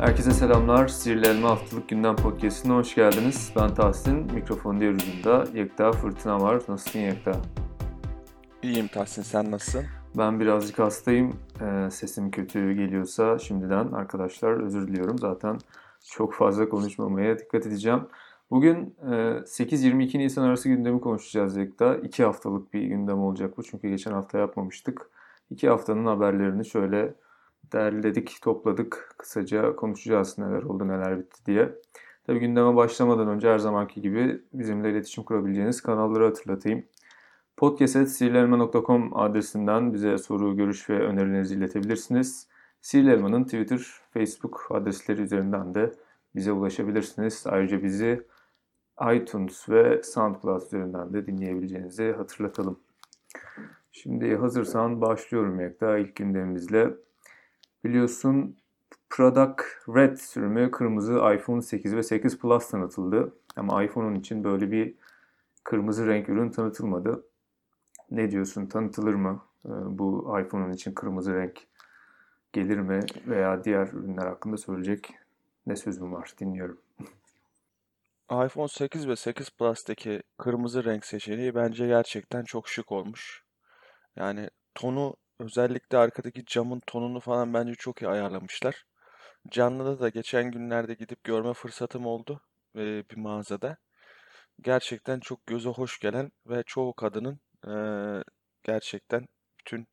Herkese selamlar. Sihirli Elma Haftalık Gündem Podcast'ine hoş geldiniz. Ben Tahsin. Mikrofon diğer ucunda Yekta Fırtına var. Nasılsın Yekta? İyiyim Tahsin, sen nasılsın? Ben birazcık hastayım. Ee, sesim kötü geliyorsa şimdiden arkadaşlar özür diliyorum. Zaten çok fazla konuşmamaya dikkat edeceğim. Bugün e, 8-22 Nisan arası gündemi konuşacağız Yekta. İki haftalık bir gündem olacak bu. Çünkü geçen hafta yapmamıştık. İki haftanın haberlerini şöyle derledik, topladık. Kısaca konuşacağız neler oldu, neler bitti diye. Tabii gündeme başlamadan önce her zamanki gibi bizimle iletişim kurabileceğiniz kanalları hatırlatayım. podcast.sihirlelma.com adresinden bize soru, görüş ve önerilerinizi iletebilirsiniz. Sihirli Twitter, Facebook adresleri üzerinden de bize ulaşabilirsiniz. Ayrıca bizi iTunes ve SoundCloud üzerinden de dinleyebileceğinizi hatırlatalım. Şimdi hazırsan başlıyorum Yekta ilk gündemimizle. Biliyorsun Product Red sürümü kırmızı iPhone 8 ve 8 Plus tanıtıldı. Ama iPhone'un için böyle bir kırmızı renk ürün tanıtılmadı. Ne diyorsun? Tanıtılır mı? Ee, bu iPhone'un için kırmızı renk gelir mi? Veya diğer ürünler hakkında söyleyecek ne sözüm var? Dinliyorum. iPhone 8 ve 8 Plus'taki kırmızı renk seçeneği bence gerçekten çok şık olmuş. Yani tonu özellikle arkadaki camın tonunu falan bence çok iyi ayarlamışlar. Canlıda da geçen günlerde gidip görme fırsatım oldu e, bir mağazada. Gerçekten çok göze hoş gelen ve çoğu kadının e, gerçekten bütün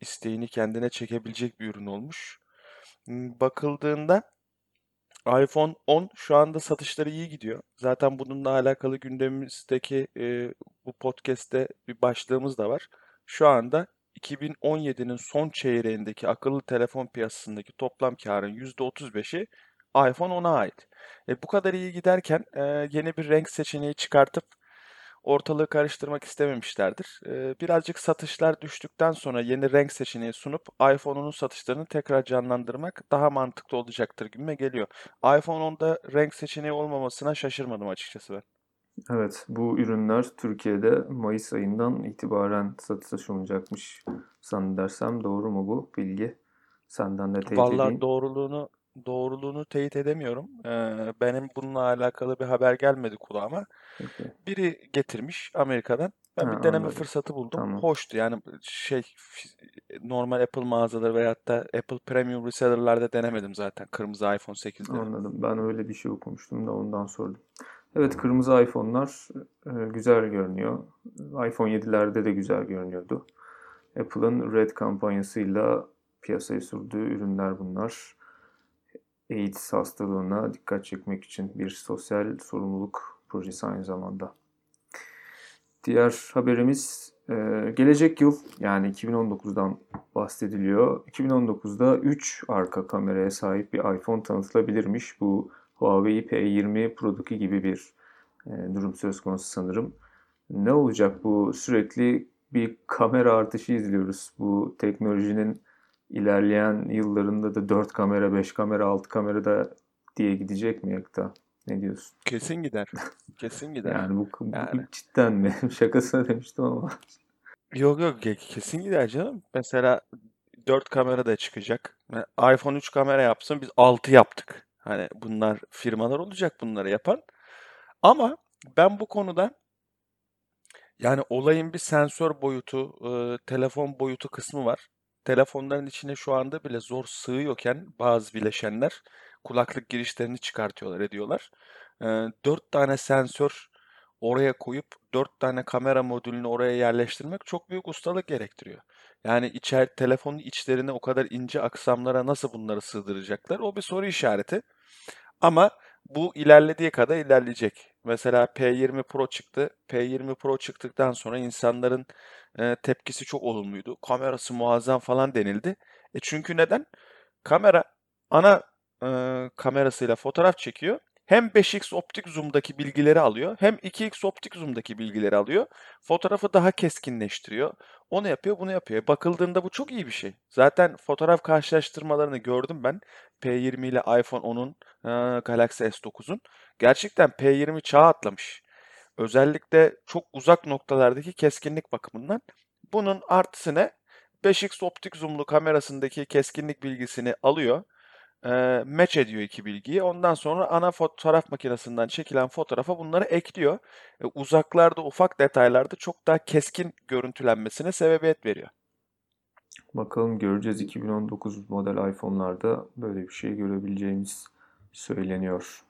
isteğini kendine çekebilecek bir ürün olmuş. Bakıldığında iPhone 10 şu anda satışları iyi gidiyor. Zaten bununla alakalı gündemimizdeki e, bu podcast'te bir başlığımız da var. Şu anda 2017'nin son çeyreğindeki akıllı telefon piyasasındaki toplam karın %35'i iPhone 10'a ait. E, bu kadar iyi giderken e, yeni bir renk seçeneği çıkartıp ortalığı karıştırmak istememişlerdir. E, birazcık satışlar düştükten sonra yeni renk seçeneği sunup iPhone'un satışlarını tekrar canlandırmak daha mantıklı olacaktır gibime geliyor. iPhone 10'da renk seçeneği olmamasına şaşırmadım açıkçası ben. Evet, bu ürünler Türkiye'de Mayıs ayından itibaren satışa olacakmış zannedersem. Doğru mu bu bilgi? Senden de teyit Vallahi edeyim. doğruluğunu doğruluğunu teyit edemiyorum. Ee, benim bununla alakalı bir haber gelmedi kulağıma. Peki. Biri getirmiş Amerika'dan. Ben Ha, bir deneme anladım. fırsatı buldum. Tamam. Hoştu. Yani şey normal Apple mağazaları veyahut da Apple Premium reseller'larda denemedim zaten kırmızı iPhone 8'leri. Anladım. Ben öyle bir şey okumuştum da ondan sordum. Evet, kırmızı iPhone'lar e, güzel görünüyor. iPhone 7'lerde de güzel görünüyordu. Apple'ın Red kampanyasıyla piyasaya sürdüğü ürünler bunlar. AIDS hastalığına dikkat çekmek için bir sosyal sorumluluk projesi aynı zamanda. Diğer haberimiz e, gelecek yıl yani 2019'dan bahsediliyor. 2019'da 3 arka kameraya sahip bir iPhone tanıtılabilirmiş. Bu Huawei P20 Pro'daki gibi bir e, durum söz konusu sanırım. Ne olacak bu? Sürekli bir kamera artışı izliyoruz. Bu teknolojinin ilerleyen yıllarında da 4 kamera, 5 kamera, 6 kamera da diye gidecek mi Yakta? Ne diyorsun? Kesin gider. Kesin gider. Yani bu, bu Yani. cidden mi? Şakasına demiştim ama. Yok yok ke- kesin gider canım. Mesela 4 kamera da çıkacak. Yani iPhone 3 kamera yapsın biz 6 yaptık. Hani bunlar firmalar olacak bunları yapan. Ama ben bu konuda yani olayın bir sensör boyutu, e, telefon boyutu kısmı var. Telefonların içine şu anda bile zor sığıyorken bazı bileşenler kulaklık girişlerini çıkartıyorlar, ediyorlar. E, 4 tane sensör oraya koyup 4 tane kamera modülünü oraya yerleştirmek çok büyük ustalık gerektiriyor. Yani içer telefonun içlerine o kadar ince aksamlara nasıl bunları sığdıracaklar? O bir soru işareti. Ama bu ilerlediği kadar ilerleyecek. Mesela P20 Pro çıktı. P20 Pro çıktıktan sonra insanların e, tepkisi çok olumluydu. Kamerası muazzam falan denildi. E çünkü neden? Kamera ana e, kamerasıyla fotoğraf çekiyor. Hem 5x optik zoom'daki bilgileri alıyor, hem 2x optik zoom'daki bilgileri alıyor. Fotoğrafı daha keskinleştiriyor. Onu yapıyor, bunu yapıyor. Bakıldığında bu çok iyi bir şey. Zaten fotoğraf karşılaştırmalarını gördüm ben. P20 ile iPhone 10'un, e, Galaxy S9'un. Gerçekten P20 çağ atlamış. Özellikle çok uzak noktalardaki keskinlik bakımından. Bunun artısı ne? 5x optik zoom'lu kamerasındaki keskinlik bilgisini alıyor. E, match ediyor iki bilgiyi. Ondan sonra ana fotoğraf makinesinden çekilen fotoğrafa bunları ekliyor. E, uzaklarda ufak detaylarda çok daha keskin görüntülenmesine sebebiyet veriyor. Bakalım göreceğiz 2019 model iPhone'larda böyle bir şey görebileceğimiz söyleniyor.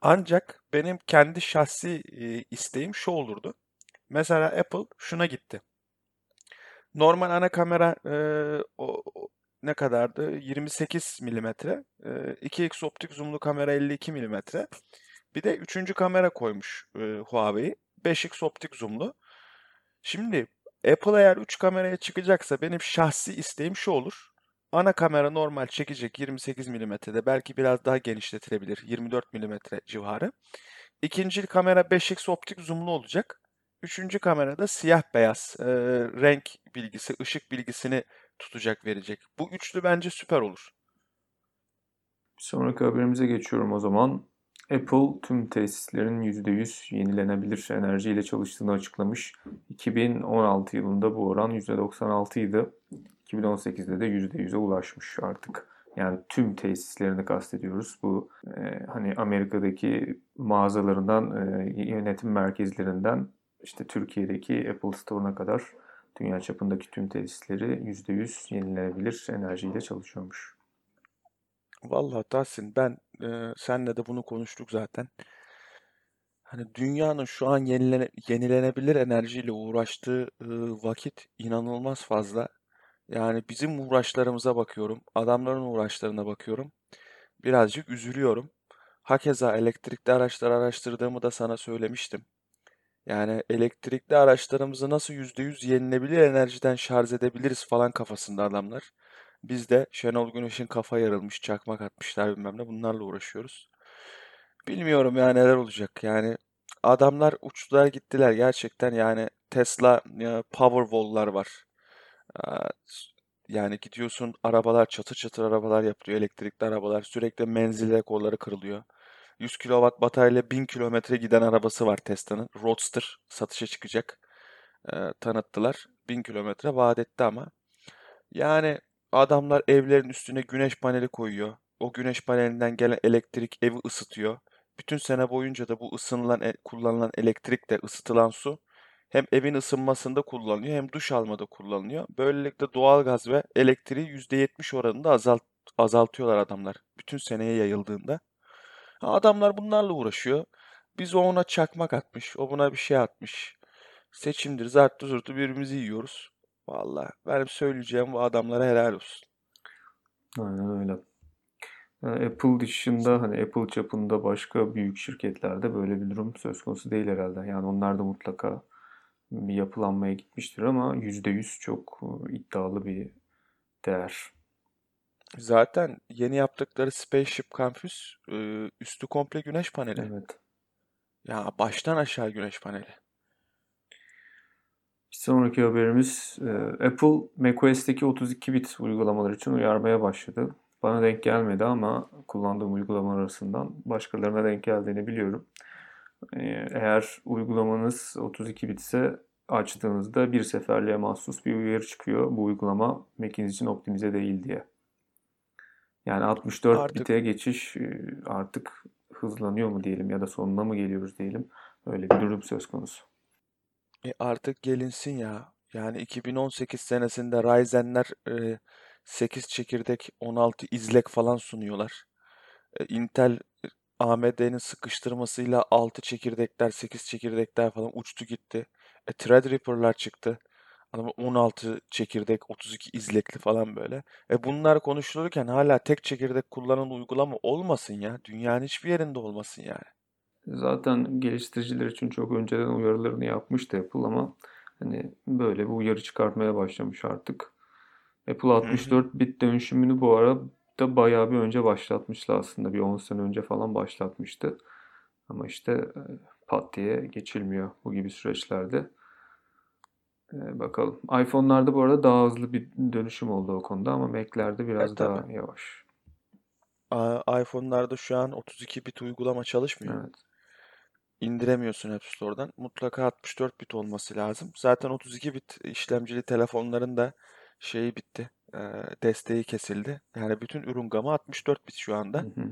Ancak benim kendi şahsi e, isteğim şu olurdu. Mesela Apple şuna gitti. Normal ana kamera e, o, o- ne kadardı? 28 milimetre. E, 2x optik zoomlu kamera 52 milimetre. Bir de üçüncü kamera koymuş e, Huawei. 5x optik zoomlu. Şimdi Apple eğer 3 kameraya çıkacaksa benim şahsi isteğim şu olur. Ana kamera normal çekecek 28 milimetrede belki biraz daha genişletilebilir 24 milimetre civarı. İkinci kamera 5x optik zoomlu olacak. Üçüncü kamerada siyah beyaz e, renk bilgisi, ışık bilgisini tutacak verecek. Bu üçlü bence süper olur. Bir sonraki haberimize geçiyorum o zaman. Apple tüm tesislerin %100 yenilenebilir enerjiyle çalıştığını açıklamış. 2016 yılında bu oran %96 idi. 2018'de de %100'e ulaşmış artık. Yani tüm tesislerini kastediyoruz. Bu e, hani Amerika'daki mağazalarından, e, yönetim merkezlerinden işte Türkiye'deki Apple Store'una kadar dünya çapındaki tüm tesisleri %100 yenilenebilir enerjiyle çalışıyormuş. Vallahi Tahsin ben e, senle de bunu konuştuk zaten. Hani dünyanın şu an yenilene- yenilenebilir enerjiyle uğraştığı e, vakit inanılmaz fazla. Yani bizim uğraşlarımıza bakıyorum, adamların uğraşlarına bakıyorum. Birazcık üzülüyorum. Hakeza elektrikli araçlar araştırdığımı da sana söylemiştim. Yani elektrikli araçlarımızı nasıl %100 yenilebilir enerjiden şarj edebiliriz falan kafasında adamlar. Biz de Şenol Güneş'in kafa yarılmış, çakmak atmışlar bilmem ne bunlarla uğraşıyoruz. Bilmiyorum ya neler olacak yani. Adamlar uçtular gittiler gerçekten yani Tesla ya, Powerwall'lar var. Yani gidiyorsun arabalar çatır çatır arabalar yapılıyor elektrikli arabalar sürekli menzil rekorları kırılıyor. 100 kilowatt bataryayla 1000 kilometre giden arabası var Tesla'nın. Roadster satışa çıkacak. Ee, tanıttılar. 1000 kilometre vaat etti ama. Yani adamlar evlerin üstüne güneş paneli koyuyor. O güneş panelinden gelen elektrik evi ısıtıyor. Bütün sene boyunca da bu ısınılan, e- kullanılan elektrik de ısıtılan su hem evin ısınmasında kullanılıyor hem duş almada kullanılıyor. Böylelikle doğalgaz ve elektriği %70 oranında azalt azaltıyorlar adamlar. Bütün seneye yayıldığında. Adamlar bunlarla uğraşıyor. Biz o ona çakmak atmış, o buna bir şey atmış. Seçimdir, zarttı zurttu birbirimizi yiyoruz. Vallahi benim söyleyeceğim bu adamlara helal olsun. Aynen öyle. Yani Apple dışında hani Apple çapında başka büyük şirketlerde böyle bir durum söz konusu değil herhalde. Yani onlar da mutlaka bir yapılanmaya gitmiştir ama %100 çok e, iddialı bir değer. Zaten yeni yaptıkları Spaceship Campus e, üstü komple güneş paneli. Evet. Ya baştan aşağı güneş paneli. Bir sonraki haberimiz e, Apple macOS'teki 32 bit uygulamalar için uyarmaya başladı. Bana denk gelmedi ama kullandığım uygulamalar arasından başkalarına denk geldiğini biliyorum. E, Eğer uygulamanız 32 bit ise açtığınızda bir seferliğe mahsus bir uyarı çıkıyor. Bu uygulama Mac'iniz için optimize değil diye. Yani 64 Artık bite geçiş artık hızlanıyor mu diyelim ya da sonuna mı geliyoruz diyelim. Öyle bir durum söz konusu. e, artık gelinsin ya. Yani 2018 senesinde Ryzen'ler e, 8 çekirdek 16 izlek falan sunuyorlar. E, Intel e, AMD'nin sıkıştırmasıyla 6 çekirdekler, 8 çekirdekler falan uçtu gitti. E, Threadripper'lar çıktı. Ama 16 çekirdek, 32 izlekli falan böyle. E bunlar konuşulurken hala tek çekirdek kullanan uygulama olmasın ya. Dünyanın hiçbir yerinde olmasın yani. Zaten geliştiriciler için çok önceden uyarılarını yapmıştı Apple ama hani böyle bir uyarı çıkartmaya başlamış artık. Apple Hı hı. 64 bit dönüşümünü bu arada bayağı bir önce başlatmıştı aslında. Bir 10 sene önce falan başlatmıştı. Ama işte e, pat diye geçilmiyor bu gibi süreçlerde. E, bakalım. iPhone'larda bu arada daha hızlı bir dönüşüm oldu o konuda ama Mac'lerde E biraz tabii. daha yavaş. A- iPhone'larda şu an 32 bit uygulama çalışmıyor. Evet. İndiremiyorsun App Store'dan. Mutlaka 64 bit olması lazım. Zaten 32 bit işlemcili telefonların da şeyi bitti. e, desteği kesildi. Yani bütün ürün gamı 64 bit şu anda. Hı hı.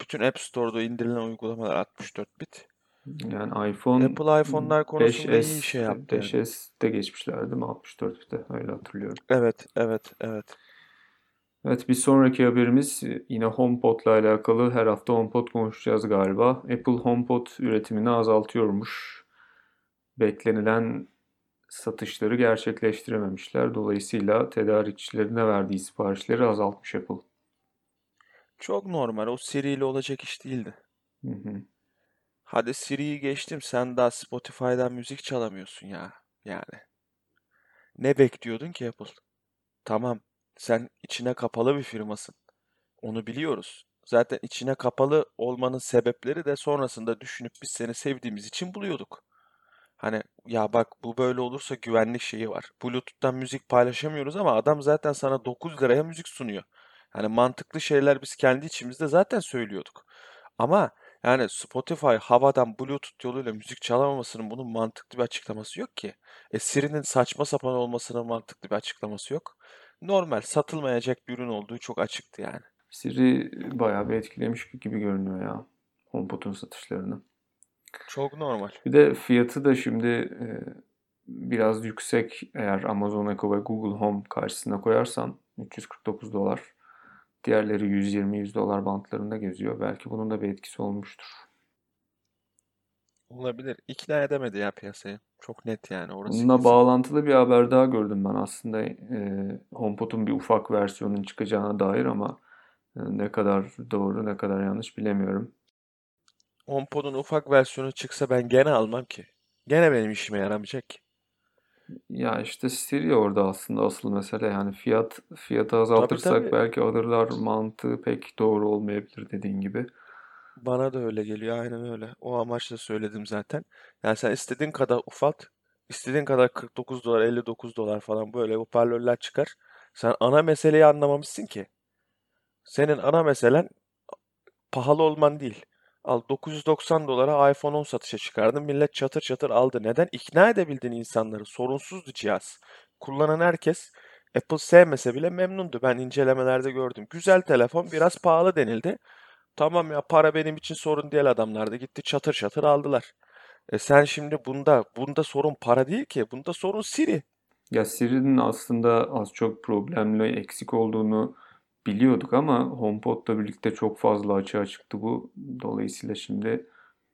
Bütün App Store'da indirilen uygulamalar 64 bit. Yani iPhone Apple iPhone'lar konusunda iyi 5S, şey yaptı. yani. 5S'te geçmişler değil mi? 64 bite öyle hatırlıyorum. Evet, evet, evet. Evet bir sonraki haberimiz yine HomePod'la alakalı. Her hafta HomePod konuşacağız galiba. Apple HomePod üretimini azaltıyormuş. Beklenilen satışları gerçekleştirememişler. Dolayısıyla tedarikçilerine verdiği siparişleri azaltmış Apple. Çok normal. O Siri ile olacak iş değildi. Hı hı. Hadi Siri'yi geçtim. Sen daha Spotify'dan müzik çalamıyorsun ya. Yani. Ne bekliyordun ki Apple? Tamam. Sen içine kapalı bir firmasın. Onu biliyoruz. Zaten içine kapalı olmanın sebepleri de sonrasında düşünüp biz seni sevdiğimiz için buluyorduk. Hani ya bak bu böyle olursa güvenlik şeyi var. Bluetooth'tan müzik paylaşamıyoruz ama adam zaten sana 9 liraya müzik sunuyor. Hani mantıklı şeyler biz kendi içimizde zaten söylüyorduk. Ama yani Spotify havadan Bluetooth yoluyla müzik çalamamasının bunun mantıklı bir açıklaması yok ki. E Siri'nin saçma sapan olmasının mantıklı bir açıklaması yok. Normal satılmayacak bir ürün olduğu çok açıktı yani. Siri bayağı bir etkilemiş gibi görünüyor ya HomePod'un satışlarını. Çok normal. Bir de fiyatı da şimdi e, biraz yüksek eğer Amazon Echo ve Google Home karşısına koyarsan 349 dolar. Diğerleri 120-100 dolar bantlarında geziyor. Belki bunun da bir etkisi olmuştur. Olabilir. İkna edemedi ya piyasayı. Çok net yani orası Bununla kesin. bağlantılı bir haber daha gördüm ben. Aslında e, HomePod'un bir ufak versiyonun çıkacağına dair ama e, ne kadar doğru ne kadar yanlış bilemiyorum. HomePod'un ufak versiyonu çıksa ben gene almam ki. Gene benim işime yaramayacak ki. Ya işte Siri orada aslında asıl mesele yani fiyat fiyatı Tabii azaltırsak tabii. belki alırlar mantığı pek doğru olmayabilir dediğin gibi. Bana da öyle geliyor. Aynen öyle. O amaçla söyledim zaten. Yani sen istediğin kadar ufalt, istediğin kadar 49 dolar, 59 dolar falan böyle hoparlörler çıkar. Sen ana meseleyi anlamamışsın ki. Senin ana meselen pahalı olman değil. Al 990 dolara iPhone 10 satışa çıkardın. Millet çatır çatır aldı. Neden? İkna edebildin insanları. Sorunsuzdu cihaz. Kullanan herkes Apple sevmese bile memnundu. Ben incelemelerde gördüm. Güzel telefon, biraz pahalı denildi. Tamam ya para benim için sorun değil adamlar da gitti çatır çatır aldılar. E sen şimdi bunda bunda sorun para değil ki. Bunda sorun Siri. Ya Siri'nin aslında az çok problemli eksik olduğunu biliyorduk ama HomePod'la birlikte çok fazla açığa çıktı bu. Dolayısıyla şimdi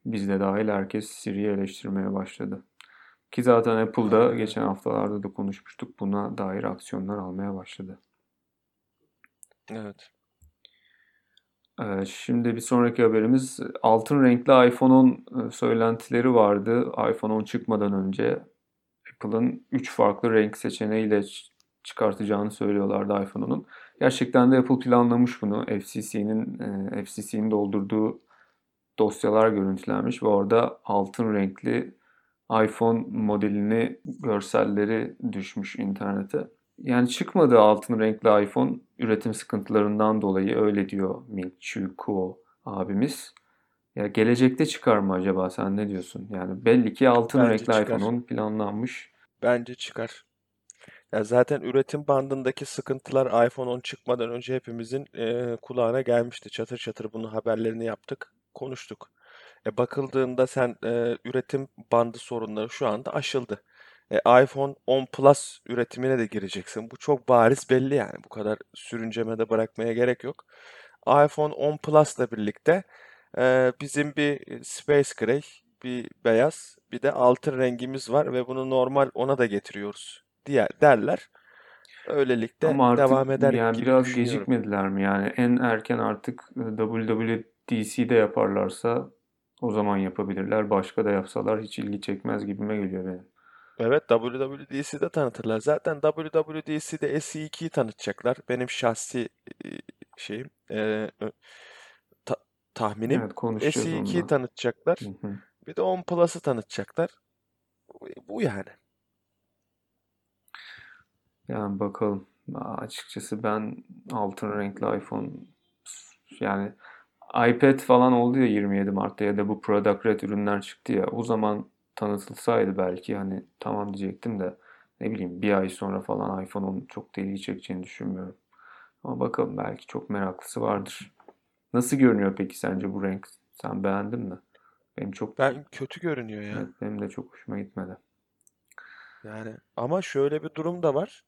biz de dahil herkes Siri'yi eleştirmeye başladı. Ki zaten Apple'da geçen haftalarda da konuşmuştuk. Buna dair aksiyonlar almaya başladı. Evet. Ee, Şimdi bir sonraki haberimiz altın renkli iPhone 10 e, söylentileri vardı. iPhone 10 çıkmadan önce Apple'ın 3 farklı renk seçeneğiyle çıkartacağını söylüyorlardı iPhone 10'un. Gerçekten de Apple planlamış bunu. FCC'nin e, FCC'nin doldurduğu dosyalar görüntülenmiş ve orada altın renkli iPhone modelini görselleri düşmüş internete. Yani çıkmadı altın renkli iPhone üretim sıkıntılarından dolayı öyle diyor Ming-Chi Kuo abimiz. Ya gelecekte çıkar mı acaba sen ne diyorsun? Yani belli ki altın Bence renkli çıkar. iPhone 10 planlanmış. Bence çıkar. Ya zaten üretim bandındaki sıkıntılar iPhone 10 çıkmadan önce hepimizin e, kulağına gelmişti. Çatır çatır bunun haberlerini yaptık, konuştuk. E bakıldığında sen e, üretim bandı sorunları şu anda aşıldı. E, iPhone 10 Plus üretimine de gireceksin. Bu çok bariz belli yani. Bu kadar sürüncemede bırakmaya gerek yok. iPhone 10 Plus'la birlikte e, bizim bir Space Gray, bir beyaz, bir de altın rengimiz var ve bunu normal ona da getiriyoruz diye derler. Öylelikle Ama artık devam eder yani gibi biraz gecikmediler mi? Yani en erken artık e, WWDC'de yaparlarsa o zaman yapabilirler. Başka da yapsalar hiç ilgi çekmez gibime geliyor benim. Evet WWDC'de tanıtırlar. Zaten WWDC'de SE2'yi tanıtacaklar. Benim şahsi e, şeyim, e, ta- tahminim Evet konuşacağız SE2'yi onunla. tanıtacaklar. Hı hı. Bir de 10 Plus'ı tanıtacaklar. Bu yani. Yani bakalım. Açıkçası ben altın renkli iPhone yani iPad falan oldu ya 27 Mart'ta ya da bu Product Red ürünler çıktı ya o zaman tanıtılsaydı belki hani tamam diyecektim de ne bileyim bir ay sonra falan iPhone'un çok da ilgi çekeceğini düşünmüyorum. Ama bakalım belki çok meraklısı vardır. Nasıl görünüyor peki sence bu renk? Sen beğendin mi? Benim çok Ben kötü görünüyor ya. evet, benim de çok hoşuma gitmedi. Yani ama şöyle bir durum da var.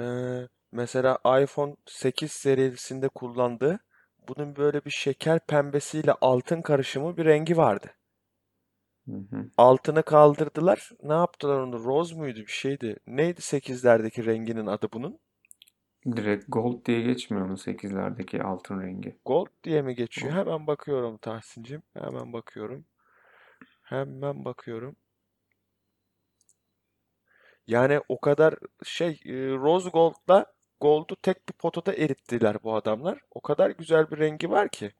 Ee, mesela iPhone 8 serisinde kullandığı bunun böyle bir şeker pembesiyle altın karışımı bir rengi vardı. Hı hı. Altını kaldırdılar. Ne yaptılar onu? Rose muydu bir şeydi? Neydi 8'lerdeki renginin adı bunun? Direkt gold diye geçmiyor mu 8'lerdeki altın rengi? Gold diye mi geçiyor? Gold. Hemen bakıyorum Tahsin'cim. Hemen bakıyorum. Hemen bakıyorum. Yani o kadar şey Rose Gold'la Gold'u tek bir potada erittiler bu adamlar. O kadar güzel bir rengi var ki.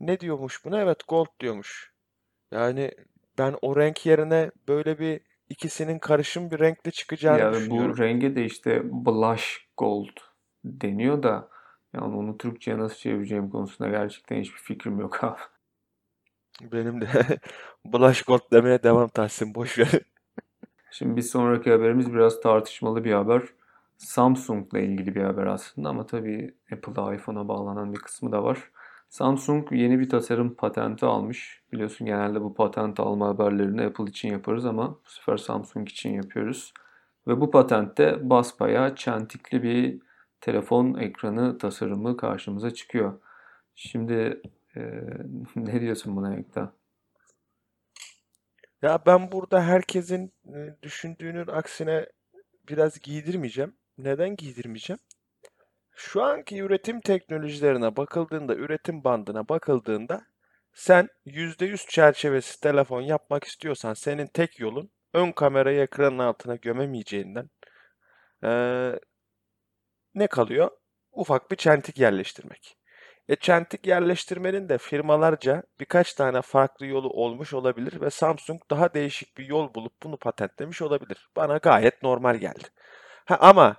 Ne diyormuş buna? Evet Gold diyormuş. Yani ben o renk yerine böyle bir ikisinin karışım bir renkle çıkacağını Ya düşünüyorum. bu renge de işte blush gold deniyor da yani onu Türkçe'ye nasıl çevireceğim konusunda gerçekten hiçbir fikrim yok abi. Benim de Blush Gold demeye devam Tahsin boş ver. Şimdi bir sonraki haberimiz biraz tartışmalı bir haber. Samsung'la ilgili bir haber aslında ama tabii Apple'a iPhone'a bağlanan bir kısmı da var. Samsung yeni bir tasarım patenti almış. Biliyorsun genelde bu patent alma haberlerini Apple için yaparız ama bu sefer Samsung için yapıyoruz. Ve bu patentte basbayağı çentikli bir telefon ekranı tasarımı karşımıza çıkıyor. Şimdi e, ne diyorsun buna Ekta? Ya ben burada herkesin e, düşündüğünün aksine biraz giydirmeyeceğim. Neden giydirmeyeceğim? Şu anki üretim teknolojilerine bakıldığında, üretim bandına bakıldığında sen %100 çerçevesi telefon yapmak istiyorsan senin tek yolun ön kamerayı ekranın altına gömemeyeceğinden eee, ne kalıyor? Ufak bir çentik yerleştirmek. E çentik yerleştirmenin de firmalarca birkaç tane farklı yolu olmuş olabilir ve Samsung daha değişik bir yol bulup bunu patentlemiş olabilir. Bana gayet normal geldi. Ha, ama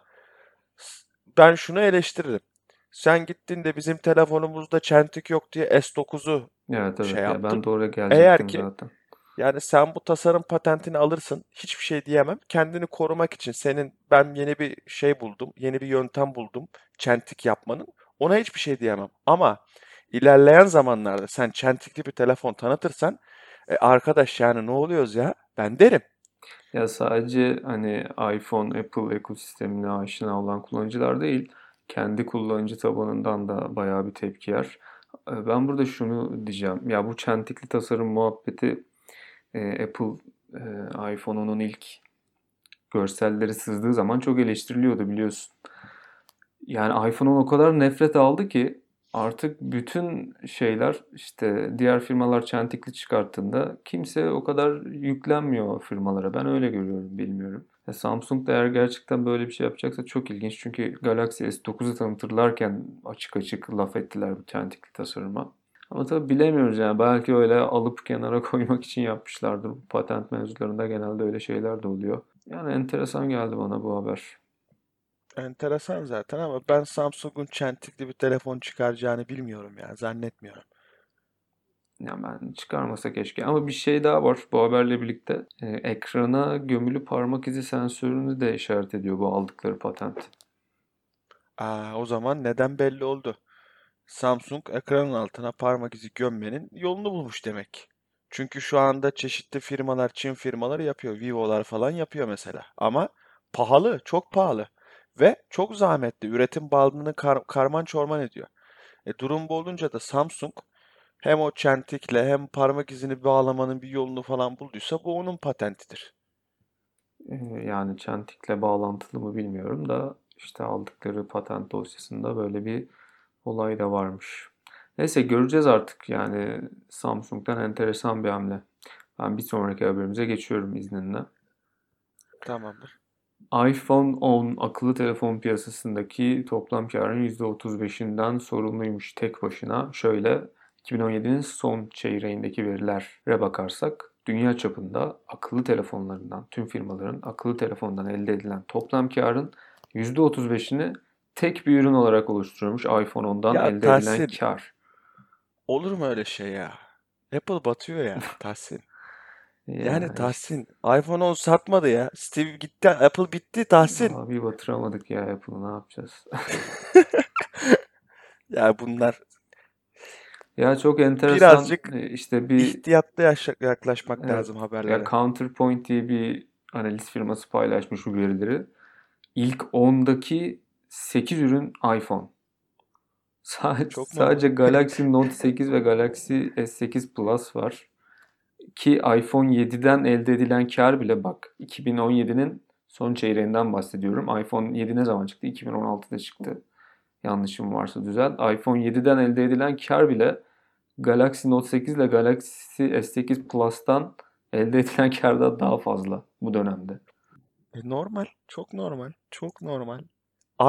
ben şunu eleştiririm. Sen gittin de bizim telefonumuzda çentik yok diye S9'u Evet evet şey ya yaptın. ben de oraya Eğer gelecektim ki zaten. yani sen bu tasarım patentini alırsın, hiçbir şey diyemem. Kendini korumak için senin ben yeni bir şey buldum, yeni bir yöntem buldum çentik yapmanın. Ona hiçbir şey diyemem. Ama ilerleyen zamanlarda sen çentikli bir telefon tanıtırsan, e, arkadaş yani ne oluyoruz ya? Ben derim. Ya sadece hani iPhone, Apple ekosistemine aşina olan kullanıcılar değil, kendi kullanıcı tabanından da bayağı bir tepki yer. E, Ben burada şunu diyeceğim. Ya bu çentikli tasarım muhabbeti e, Apple e, iPhone'unun ilk görselleri sızdığı zaman çok eleştiriliyordu biliyorsun. Yani iPhone'un o kadar nefret aldı ki artık bütün şeyler işte diğer firmalar çentikli çıkarttığında kimse o kadar yüklenmiyor firmalara. Ben öyle görüyorum, bilmiyorum. E, Samsung da eğer gerçekten böyle bir şey yapacaksa çok ilginç. Çünkü Galaxy S9'u tanıtırlarken açık açık laf ettiler bu çentikli tasarıma. Ama tabii bilemiyoruz yani. Belki öyle alıp kenara koymak için yapmışlardır. Bu patent mevzularında genelde öyle şeyler de oluyor. Yani enteresan geldi bana bu haber. Enteresan zaten ama ben Samsung'un çentikli bir telefon çıkaracağını bilmiyorum ya, zannetmiyorum. Ya ben çıkarmasa keşke. Ama bir şey daha var bu haberle birlikte. Ee, ekrana gömülü parmak izi sensörünü de işaret ediyor bu aldıkları patent. Aa, o zaman neden belli oldu. Samsung ekranın altına parmak izi gömmenin yolunu bulmuş demek. Çünkü şu anda çeşitli firmalar, Çin firmaları yapıyor. Vivo'lar falan yapıyor mesela. Ama pahalı, çok pahalı. Ve çok zahmetli. Üretim bandını kar- karman çorman ediyor. E, durum bu olunca da Samsung hem o çentikle hem parmak izini bağlamanın bir yolunu falan bulduysa bu onun patentidir. Ee, yani çentikle bağlantılı mı bilmiyorum da işte aldıkları patent dosyasında böyle bir olay da varmış. Neyse göreceğiz artık yani Samsung'dan enteresan bir hamle. Ben bir sonraki haberimize geçiyorum izninle. Tamamdır. iPhone 10 akıllı telefon piyasasındaki toplam karın %35'inden sorumluymuş tek başına. Şöyle 2017'nin son çeyreğindeki verilere bakarsak dünya çapında akıllı telefonlarından, tüm firmaların akıllı telefondan elde edilen toplam karın %35'ini tek bir ürün olarak oluşturuyormuş iPhone 10'dan Ya elde edilen Tahsin, kar. olur mu öyle şey ya? Apple batıyor ya Tahsin. Yani Ya Tahsin iPhone 10 satmadı ya. Steve gitti, Apple bitti Tahsin. abi batıramadık ya Apple'ı ne yapacağız? Ya bunlar Ya çok enteresan birazcık e, işte bir ihtiyatlı yaklaşmak evet lazım ya haberlere. Counterpoint diye bir analiz firması paylaşmış bu verileri. İlk 10'daki 8 ürün iPhone. Sadece, Çok sadece Galaxy Note 8 ve Galaxy S8 Plus var. Ki iPhone 7'den elde edilen kar bile bak 2017'nin son çeyreğinden bahsediyorum. iPhone 7 ne zaman çıktı? 2016'da çıktı. Yanlışım varsa düzelt. iPhone 7'den elde edilen kar bile Galaxy Note 8 ile Galaxy S8 Plus'tan elde edilen kardan daha fazla bu dönemde. E, normal, çok normal, çok normal.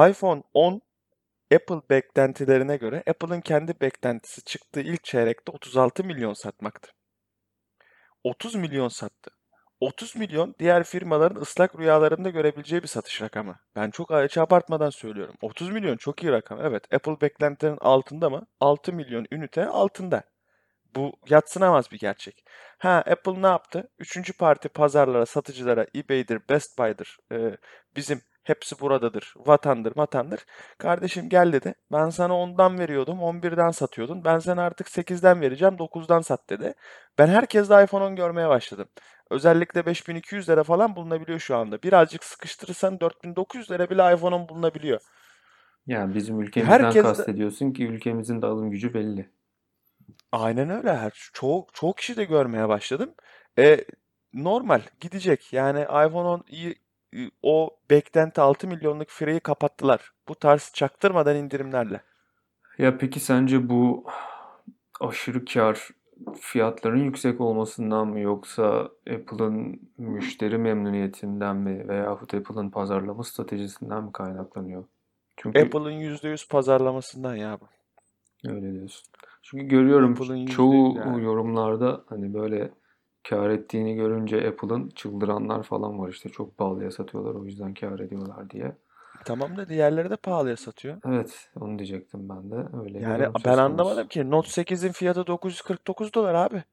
iPhone 10 Apple beklentilerine göre Apple'ın kendi beklentisi çıktığı ilk çeyrekte 36 milyon satmaktı. 30 milyon sattı. 30 milyon diğer firmaların ıslak rüyalarında görebileceği bir satış rakamı. Ben çok hiç abartmadan söylüyorum. 30 milyon çok iyi rakam. Evet, Apple beklentilerin altında mı? 6 milyon ünite altında. Bu yadsınamaz bir gerçek. Ha Apple ne yaptı? Üçüncü parti pazarlara, satıcılara, eBay'dir, Best Buy'dır, e, bizim hepsi buradadır, vatandır, matandır. Kardeşim gel dedi. Ben sana ondan veriyordum, 11'den satıyordun. Ben sana artık 8'den vereceğim, 9'dan sat dedi. Ben herkeste iPhone 10 görmeye başladım. Özellikle 5200 lira falan bulunabiliyor şu anda. Birazcık sıkıştırırsan 4900 lira bile iPhone 10 bulunabiliyor. Yani bizim ülkemizden Herkes kastediyorsun ki ülkemizin de alım gücü belli. aynen öyle. Her çok çok kişi de görmeye başladım. E, normal gidecek. Yani iPhone 10 iyi, o beklenti 6 milyonluk fireyi kapattılar. Bu tarz çaktırmadan indirimlerle. Ya peki sence bu aşırı kar fiyatların yüksek olmasından mı yoksa Apple'ın müşteri memnuniyetinden mi veyahut Apple'ın pazarlama stratejisinden mi kaynaklanıyor? Çünkü Apple'ın %100 pazarlamasından ya bu. öyle diyorsun. Çünkü görüyorum Apple'ın %100 çoğu yani. yorumlarda hani böyle kar ettiğini görünce Apple'ın çıldıranlar falan var işte çok pahalıya satıyorlar o yüzden kar ediyorlar diye. Tamam da diğerleri de pahalıya satıyor. Evet, onu diyecektim ben de. Öyle Yani ben anlamadım ki Note 8'in fiyatı 949 dolar abi.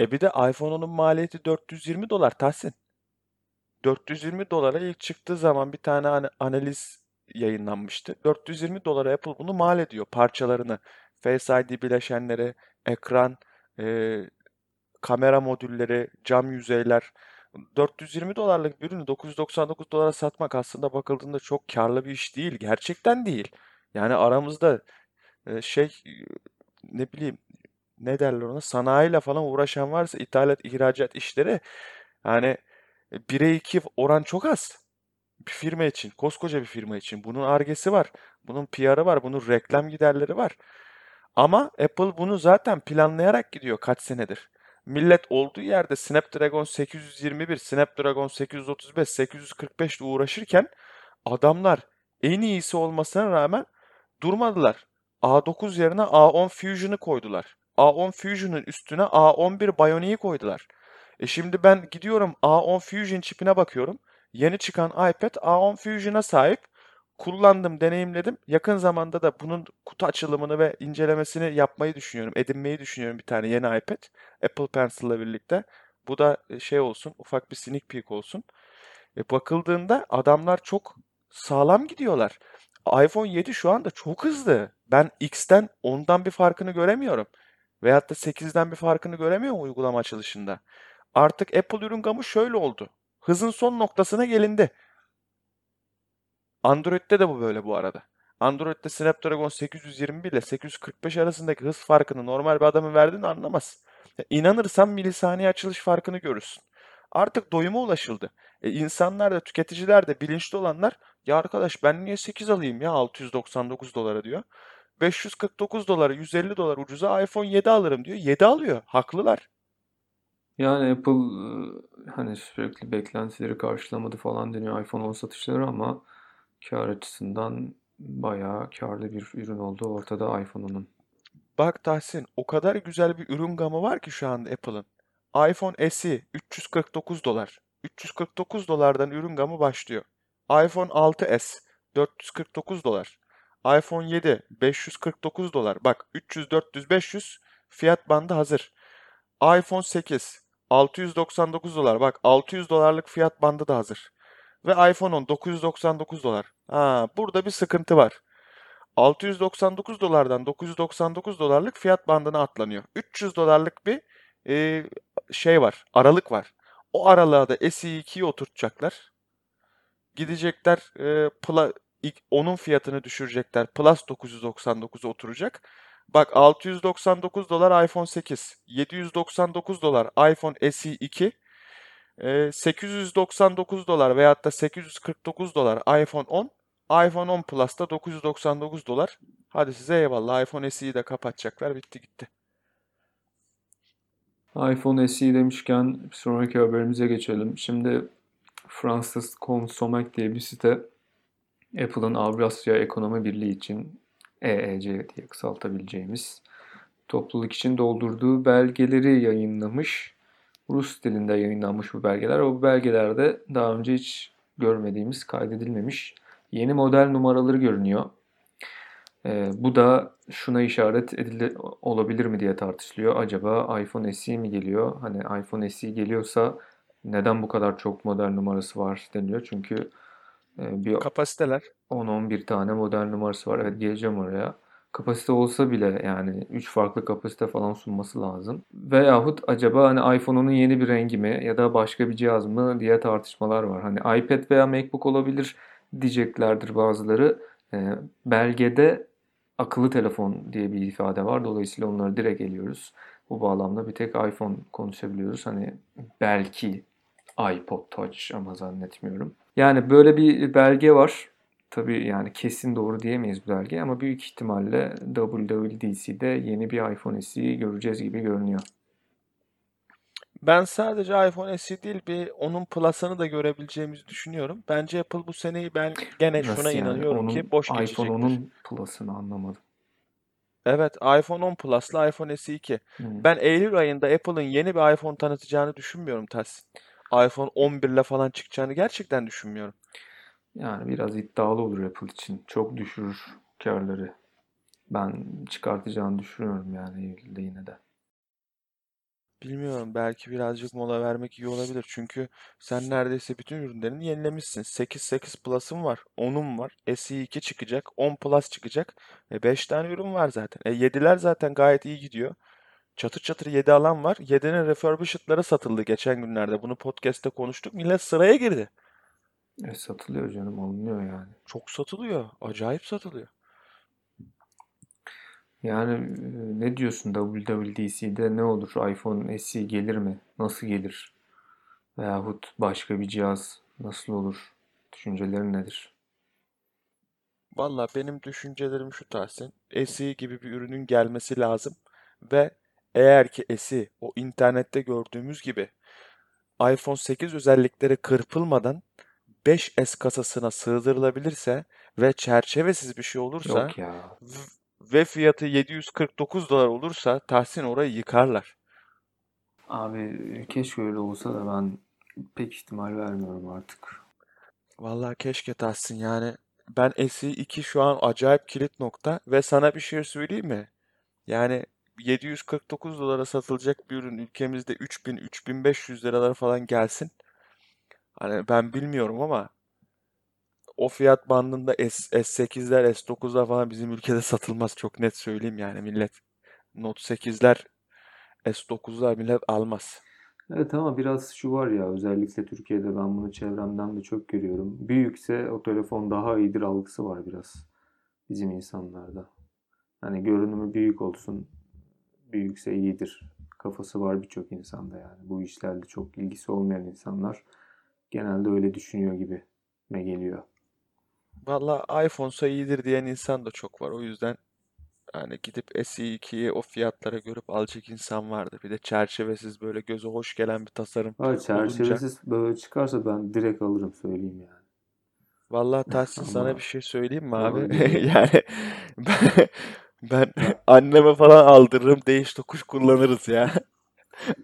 E bir de iPhone 10'un maliyeti 420 dolar Tahsin. 420 dolara ilk çıktığı zaman bir tane ana- analiz yayınlanmıştı. 420 dolara Apple bunu mal ediyor parçalarını. Face ID bileşenleri, ekran, e, kamera modülleri, cam yüzeyler. 420 dolarlık bir ürünü 999 dolara satmak aslında bakıldığında çok karlı bir iş değil. Gerçekten değil. Yani aramızda e, şey ne bileyim ne derler ona sanayiyle falan uğraşan varsa ithalat ihracat işleri yani 1'e 2 oran çok az. Bir firma için, koskoca bir firma için. Bunun Ar-Ge'si var, bunun PR'ı var, bunun reklam giderleri var. Ama Apple bunu zaten planlayarak gidiyor kaç senedir. Millet olduğu yerde Snapdragon 821, Snapdragon 835, 845 ile uğraşırken adamlar en iyisi olmasına rağmen durmadılar. A9 yerine A10 Fusion'ı koydular. A10 Fusion'ın üstüne A11 Bionic'i koydular. E şimdi ben gidiyorum A10 Fusion çipine bakıyorum. Yeni çıkan iPad A10 Fusion'a sahip. Kullandım, deneyimledim. Yakın zamanda da bunun kutu açılımını ve incelemesini yapmayı düşünüyorum. Edinmeyi düşünüyorum bir tane yeni iPad. Apple Pencil'la birlikte. Bu da e, şey olsun, ufak bir sneak peek olsun. E bakıldığında adamlar çok sağlam gidiyorlar. iPhone 7 şu anda çok hızlı. Ben X'ten 10'dan bir farkını göremiyorum. Veyahut da 8'den bir farkını göremiyorum uygulama açılışında. Artık Apple ürün gamı şöyle oldu. Hızın son noktasına gelindi. Android'de de bu böyle bu arada. Android'de Snapdragon 821 ile 845 arasındaki hız farkını normal bir adamın verdiğini anlamaz. İnanırsan milisaniye açılış farkını görürsün. Artık doyuma ulaşıldı. E insanlar da tüketiciler de bilinçli olanlar ya arkadaş ben niye 8 alayım ya 699 dolara diyor. 549 dolara 150 dolar ucuza iPhone 7 alırım diyor. 7 alıyor. Haklılar. Yani Apple hani sürekli beklentileri karşılamadı falan deniyor iPhone 10 satışları ama kar açısından bayağı karlı bir ürün olduğu ortada iPhone 10'un. Bak Tahsin o kadar güzel bir ürün gamı var ki şu anda Apple'ın. iPhone SE 349 dolar. 349 dolardan ürün gamı başlıyor. iPhone 6s 449 dolar. iPhone 7 549 dolar. Bak 300 400 500 fiyat bandı hazır. iPhone 8 699 dolar. Bak 600 dolarlık fiyat bandı da hazır. Ve iPhone 10 999 dolar. Ha, burada bir sıkıntı var. 699 dolardan 999 dolarlık fiyat bandına atlanıyor. 300 dolarlık bir e, şey var, aralık var. O aralığa da SE2'yi oturtacaklar. Gidecekler e, pla, onun fiyatını düşürecekler. Plus 999'a oturacak. Bak 699 dolar iPhone 8, 799 dolar iPhone SE 2, e, 899 dolar veyahut da 849 dolar iPhone 10, iPhone 10 Plus da 999 dolar. Hadi size eyvallah. iPhone SE'yi de kapatacaklar. Bitti gitti. iPhone SE demişken bir sonraki haberimize geçelim. Şimdi Fransız Consomek diye bir site Apple'ın Avrasya Ekonomi Birliği için EEC diye kısaltabileceğimiz topluluk için doldurduğu belgeleri yayınlamış. Rus dilinde yayınlanmış bu belgeler. O belgelerde daha önce hiç görmediğimiz, kaydedilmemiş yeni model numaraları görünüyor. Ee, bu da şuna işaret edili olabilir mi diye tartışılıyor. Acaba iPhone SE mi geliyor? Hani iPhone SE geliyorsa neden bu kadar çok model numarası var deniliyor. Çünkü e, bir Kapasiteler. 10-11 tane model numarası var. Evet geleceğim oraya. Kapasite olsa bile yani 3 farklı kapasite falan sunması lazım. Veyahut acaba hani iPhone'un yeni bir rengi mi ya da başka bir cihaz mı diye tartışmalar var. Hani iPad veya MacBook olabilir diyeceklerdir bazıları. Ee, belgede akıllı telefon diye bir ifade var. Dolayısıyla onları direkt eliyoruz. Bu bağlamda bir tek iPhone konuşabiliyoruz. Hani belki iPod Touch ama zannetmiyorum. Yani böyle bir belge var. Tabii yani kesin doğru diyemeyiz bu belge ama büyük ihtimalle WWDC'de yeni bir iPhone SE'yi göreceğiz gibi görünüyor. Ben sadece iPhone SE değil bir onun Plus'ını da görebileceğimizi düşünüyorum. Bence Apple bu seneyi ben gene şuna Nasıl yani? inanıyorum Onun ki boş iPhone geçecektir. onun Plus'ını anlamadım. Evet, iPhone 10 Plus'la iPhone SE 2. Hmm. Ben Eylül ayında Apple'ın yeni bir iPhone tanıtacağını düşünmüyorum Tahsin. iPhone 11 ile falan çıkacağını gerçekten düşünmüyorum. Yani biraz iddialı olur Apple için. Çok düşürür karları. Ben çıkartacağını düşünüyorum yani Eylül'de yine de. Bilmiyorum belki birazcık mola vermek iyi olabilir. Çünkü sen neredeyse bütün ürünlerini yenilemişsin. 8 8 Plus'ın var, 10'un var, SE 2 çıkacak, 10 Plus çıkacak. E 5 tane ürün var zaten. E 7'ler zaten gayet iyi gidiyor. Çatır çatır 7 alan var. 7'nin refurbished'ları satıldı geçen günlerde. Bunu podcast'te konuştuk. Millet sıraya girdi. E, satılıyor canım alınıyor yani. Çok satılıyor. Acayip satılıyor. Yani e, ne diyorsun WWDC'de ne olur? iPhone SE gelir mi? Nasıl gelir? Veyahut başka bir cihaz nasıl olur? Düşüncelerin nedir? Valla benim düşüncelerim şu Tahsin. SE gibi bir ürünün gelmesi lazım. Ve eğer ki SE o internette gördüğümüz gibi iPhone 8 özellikleri kırpılmadan 5S kasasına sığdırılabilirse ve çerçevesiz bir şey olursa Yok ya. ve fiyatı 749 dolar olursa Tahsin orayı yıkarlar. Abi keşke öyle olsa da ben pek ihtimal vermiyorum artık. Vallahi keşke Tahsin yani ben SE2 şu an acayip kilit nokta ve sana bir şey söyleyeyim mi? Yani 749 dolara satılacak bir ürün ülkemizde 3000 3500 liralara falan gelsin. Hani ben bilmiyorum ama o fiyat bandında S, S8'ler, S9'lar falan bizim ülkede satılmaz çok net söyleyeyim yani millet Note 8'ler, S9'lar millet almaz. Evet ama biraz şu var ya özellikle Türkiye'de ben bunu çevremden de çok görüyorum. Büyükse o telefon daha iyidir algısı var biraz bizim insanlarda. Hani görünümü büyük olsun, büyükse iyidir kafası var birçok insanda yani. Bu işlerle çok ilgisi olmayan insanlar genelde öyle düşünüyor gibi me geliyor. Valla iPhone'sa iyidir diyen insan da çok var. O yüzden hani gidip SE2'yi o fiyatlara görüp alacak insan vardır. Bir de çerçevesiz böyle göze hoş gelen bir tasarım olunca. çerçevesiz böyle çıkarsa ben direkt alırım söyleyeyim yani. Vallahi Tahsin sana Ama bir şey söyleyeyim mi abi? Yani ben, ben anneme falan aldırırım değiş tokuş kullanırız ya.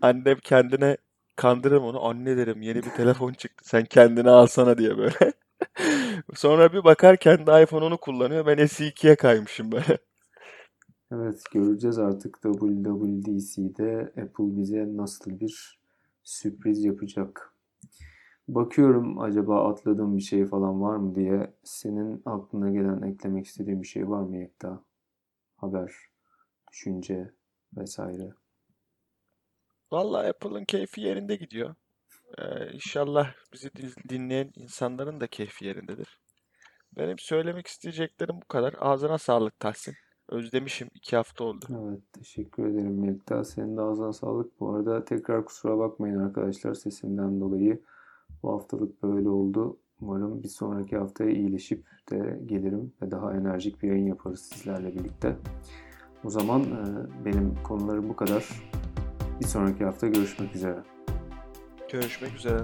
Annem kendine kandırırım onu. Anne derim yeni bir telefon çıktı sen kendine alsana diye böyle. Sonra bir bakar kendi iPhone onu kullanıyor. Ben SE2'ye kaymışım böyle. Evet göreceğiz artık WWDC'de Apple bize nasıl bir sürpriz yapacak. Bakıyorum acaba atladığım bir şey falan var mı diye. Senin aklına gelen eklemek istediğin bir şey var mı Yekta? Haber, düşünce vesaire. Vallahi Apple'ın keyfi yerinde gidiyor. Ee, inşallah bizi din- dinleyen insanların da keyfi yerindedir. Benim söylemek isteyeceklerim bu kadar. Ağzına sağlık Tahsin. Özlemişim. iki hafta oldu. Evet, teşekkür ederim Yekta. Senin de ağzına sağlık. Bu arada tekrar kusura bakmayın arkadaşlar sesimden dolayı. Bu haftalık böyle oldu. Umarım bir sonraki haftaya iyileşip de gelirim ve daha enerjik bir yayın yaparız sizlerle birlikte. O zaman e, benim konularım bu kadar. Bir sonraki hafta görüşmek üzere. Görüşmek üzere.